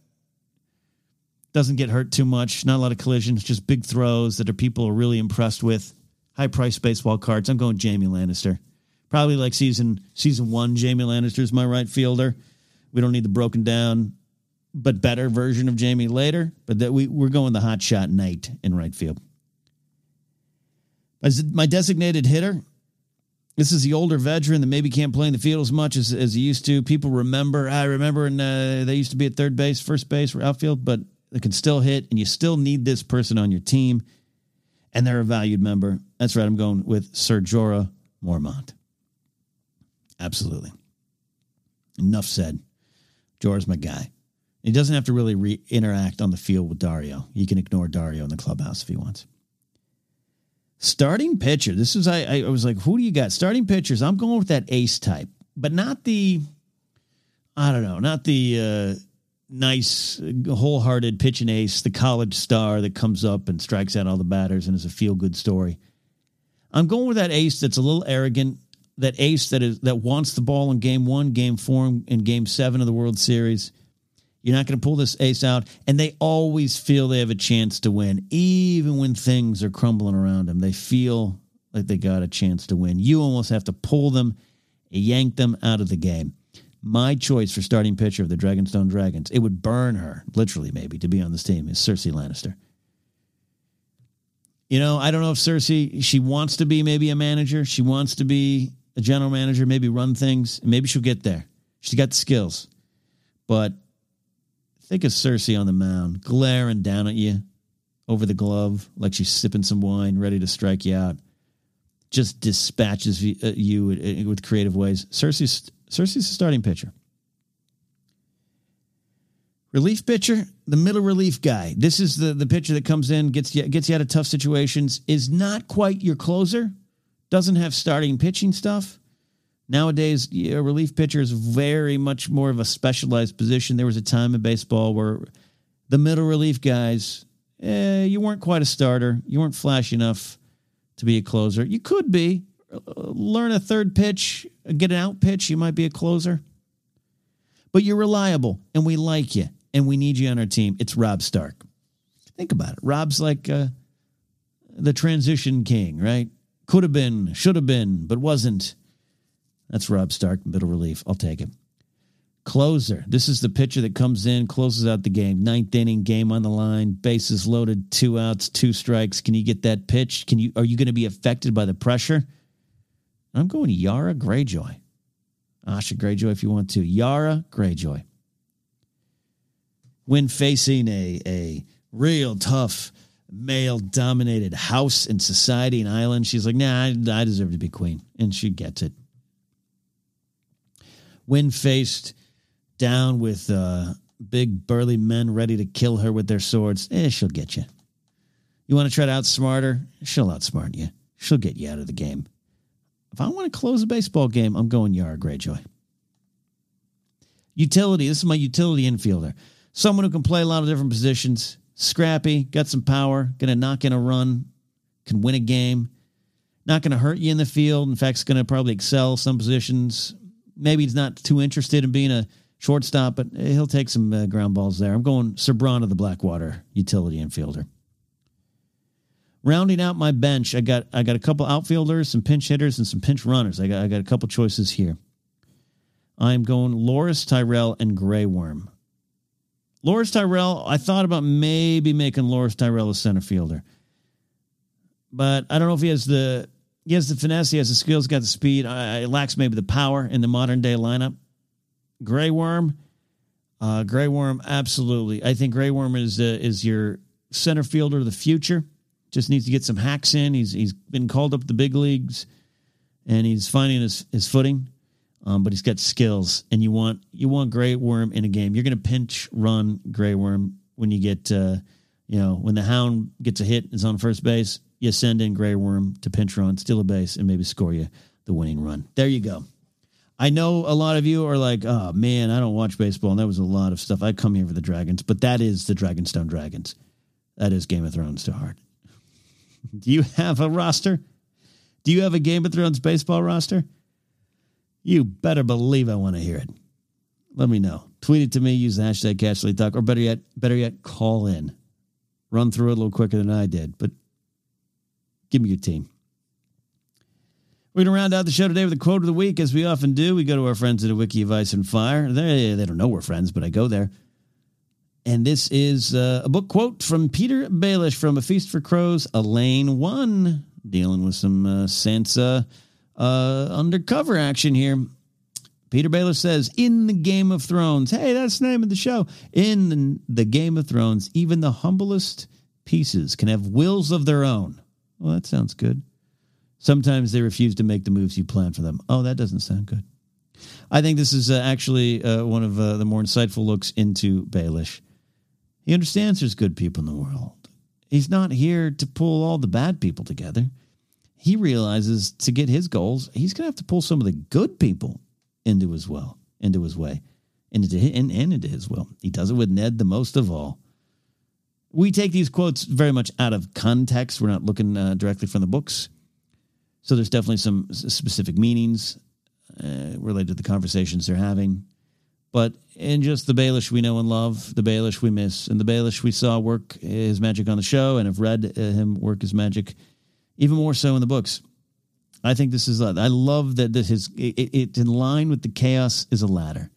Doesn't get hurt too much. Not a lot of collisions, just big throws that are people are really impressed with. High price baseball cards. I'm going Jaime Lannister. Probably like season season one. Jaime Lannister is my right fielder. We don't need the broken down but better version of Jaime later. But that we we're going the hot shot Knight in right field. As my designated hitter, this is the older veteran that maybe can't play in the field as much as, as he used to. People remember, I remember, and uh, they used to be at third base, first base, or outfield, but they can still hit, and you still need this person on your team, and they're a valued member. That's right. I'm going with Sir Jorah Mormont. Absolutely. Enough said. Jorah's my guy. He doesn't have to really re- interact on the field with Daario. He can ignore Daario in the clubhouse if he wants. Starting pitcher. This is I. I was like, who do you got? Starting pitchers. I'm going with that ace type, but not the. I don't know, not the uh, nice, wholehearted pitching ace, the college star that comes up and strikes out all the batters and is a feel good story. I'm going with that ace that's a little arrogant, that ace that is that wants the ball in game one, game four, and game seven of the World Series you're not going to pull this ace out. And they always feel they have a chance to win, even when things are crumbling around them. They feel like they got a chance to win. You almost have to pull them, yank them out of the game. My choice for starting pitcher of the Dragonstone Dragons, it would burn her, literally, maybe, to be on this team, is Cersei Lannister. You know, I don't know if Cersei, she wants to be maybe a manager. She wants to be a general manager, maybe run things. Maybe she'll get there. She's got the skills. But Think of Cersei on the mound, glaring down at you over the glove like she's sipping some wine, ready to strike you out. Just dispatches uh, you with creative ways. Cersei's Cersei's a starting pitcher. Relief pitcher, the middle relief guy. This is the, the pitcher that comes in, gets you, gets you out of tough situations, is not quite your closer, doesn't have starting pitching stuff, Nowadays, a relief pitcher is very much more of a specialized position. There was a time in baseball where the middle relief guys, eh, you weren't quite a starter. You weren't flashy enough to be a closer. You could be. Learn a third pitch, get an out pitch, you might be a closer. But you're reliable, and we like you, and we need you on our team. It's Robb Stark. Think about it. Robb's like uh, the transition king, right? Could have been, should have been, but wasn't. That's Robb Stark, middle relief. I'll take it. Closer. This is the pitcher that comes in, closes out the game. Ninth inning, game on the line, bases loaded, two outs, two strikes. Can you get that pitch? Can you? Are you going to be affected by the pressure? I'm going Yara Greyjoy. Asha Greyjoy, if you want to. Yara Greyjoy. When facing a a real tough male dominated house and society and island, she's like, nah, I, deserve to be queen. And she gets it. When faced down with uh, big burly men ready to kill her with their swords, eh, she'll get you. You want to try to outsmart her? She'll outsmart you. She'll get you out of the game. If I want to close a baseball game, I'm going Yara Greyjoy. Utility. This is my utility infielder. Someone who can play a lot of different positions. Scrappy, got some power, going to knock in a run, can win a game. Not going to hurt you in the field. In fact, it's going to probably excel some positions. Maybe he's not too interested in being a shortstop, but he'll take some uh, ground balls there. I'm going Sir Bronn of, the Blackwater utility infielder. Rounding out my bench, I got I got a couple outfielders, some pinch hitters, and some pinch runners. I got I got a couple choices here. I'm going Loras Tyrell and Grey Worm. Loras Tyrell, I thought about maybe making Loras Tyrell a center fielder, but I don't know if he has the he has the finesse, he has the skills, got the speed. I, lacks maybe the power in the modern day lineup. Grey Worm, uh, Grey Worm, absolutely. I think Grey Worm is uh, is your center fielder of the future. Just needs to get some hacks in. He's he's been called up to the big leagues, and he's finding his his footing. Um, but he's got skills, and you want you want Grey Worm in a game. You're going to pinch run Grey Worm when you get uh, you know when the Hound gets a hit is on first base. You send in Grey Worm to pinch run, steal a base, and maybe score you the winning run. There you go. I know a lot of you are like, oh man, I don't watch baseball, and that was a lot of stuff. I come here for the Dragons, but that is the Dragonstone Dragons. That is Game of Thrones to heart. [LAUGHS] Do you have a roster? Do you have a Game of Thrones baseball roster? You better believe I want to hear it. Let me know. Tweet it to me. Use the hashtag Casterly Talk, or better yet, better yet, call in. Run through it a little quicker than I did, but give me your team. We're going to round out the show today with a quote of the week, as we often do. We go to our friends at a Wiki of Ice and Fire. They, they don't know we're friends, but I go there. And this is uh, a book quote from Petyr Baelish from A Feast for Crows, Alayne 1, dealing with some uh, Sansa uh, undercover action here. Petyr Baelish says, in the Game of Thrones, hey, that's the name of the show. In the, Game of Thrones, even the humblest pieces can have wills of their own. Well, that sounds good. Sometimes they refuse to make the moves you plan for them. Oh, that doesn't sound good. I think this is uh, actually uh, one of uh, the more insightful looks into Baelish. He understands there's good people in the world. He's not here to pull all the bad people together. He realizes to get his goals, he's going to have to pull some of the good people into his well, into his way, into his, and, and into his will. He does it with Ned the most of all. We take these quotes very much out of context. We're not looking uh, directly from the books. So there's definitely some specific meanings uh, related to the conversations they're having. But in just the Baelish we know and love, the Baelish we miss, and the Baelish we saw work his magic on the show and have read uh, him work his magic even more so in the books. I think this is, I love that this is, it, it's in line with the chaos is a ladder.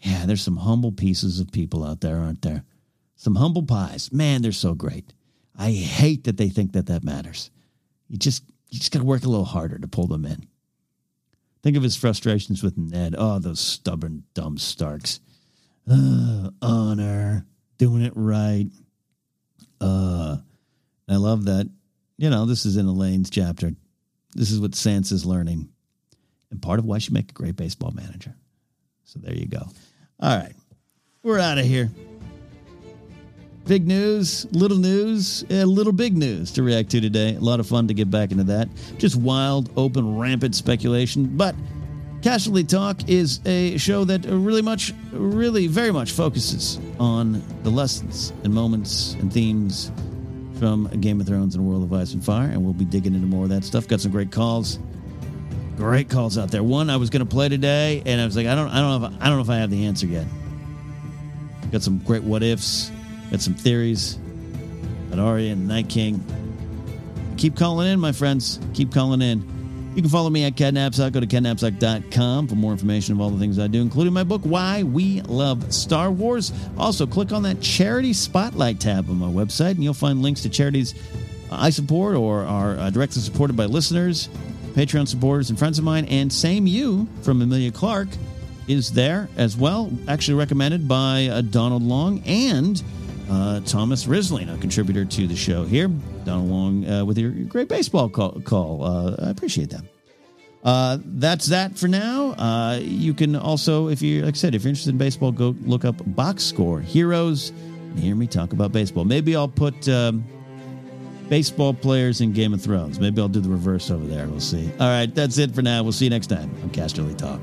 Yeah, there's some humble pieces of people out there, aren't there? Some humble pies. Man, they're so great. I hate that they think that that matters. You just you just got to work a little harder to pull them in. Think of his frustrations with Ned. Oh, those stubborn, dumb Starks. Uh, honor, doing it right. Uh, I love that. You know, this is in Alayne's chapter. This is what Sansa's learning, and part of why she make a great baseball manager. So there you go. All right, we're out of here. Big news, little news, a little big news to react to today. A lot of fun to get back into that. Just wild, open, rampant speculation. But Casterly Talk is a show that really much, really very much focuses on the lessons and moments and themes from Game of Thrones and World of Ice and Fire. And we'll be digging into more of that stuff. Got some great calls. Great calls out there. One I was going to play today, and I was like, I don't, I don't know, if, I don't know if I have the answer yet. Got some great what ifs Got some theories about Arya and Night King. Keep calling in, my friends. Keep calling in. You can follow me at Ken Napzok. Go to kennapzok.com for more information of all the things I do, including my book, Why We Love Star Wars. Also, click on that charity spotlight tab on my website, and you'll find links to charities I support or are uh, directly supported by listeners, Patreon supporters, and friends of mine. And SameYou from Emilia Clarke is there as well, actually recommended by uh, Donald Long and uh, Thomas Risling, a contributor to the show here. Donald Long uh, with your, your, great baseball call. call. Uh, I appreciate that. Uh, that's that for now. Uh, you can also, if you, like I said, if you're interested in baseball, go look up Box Score Heroes and hear me talk about baseball. Maybe I'll put um, baseball players in Game of Thrones. Maybe I'll do the reverse over there. We'll see. All right, that's it for now. We'll see you next time on Casterly Talk.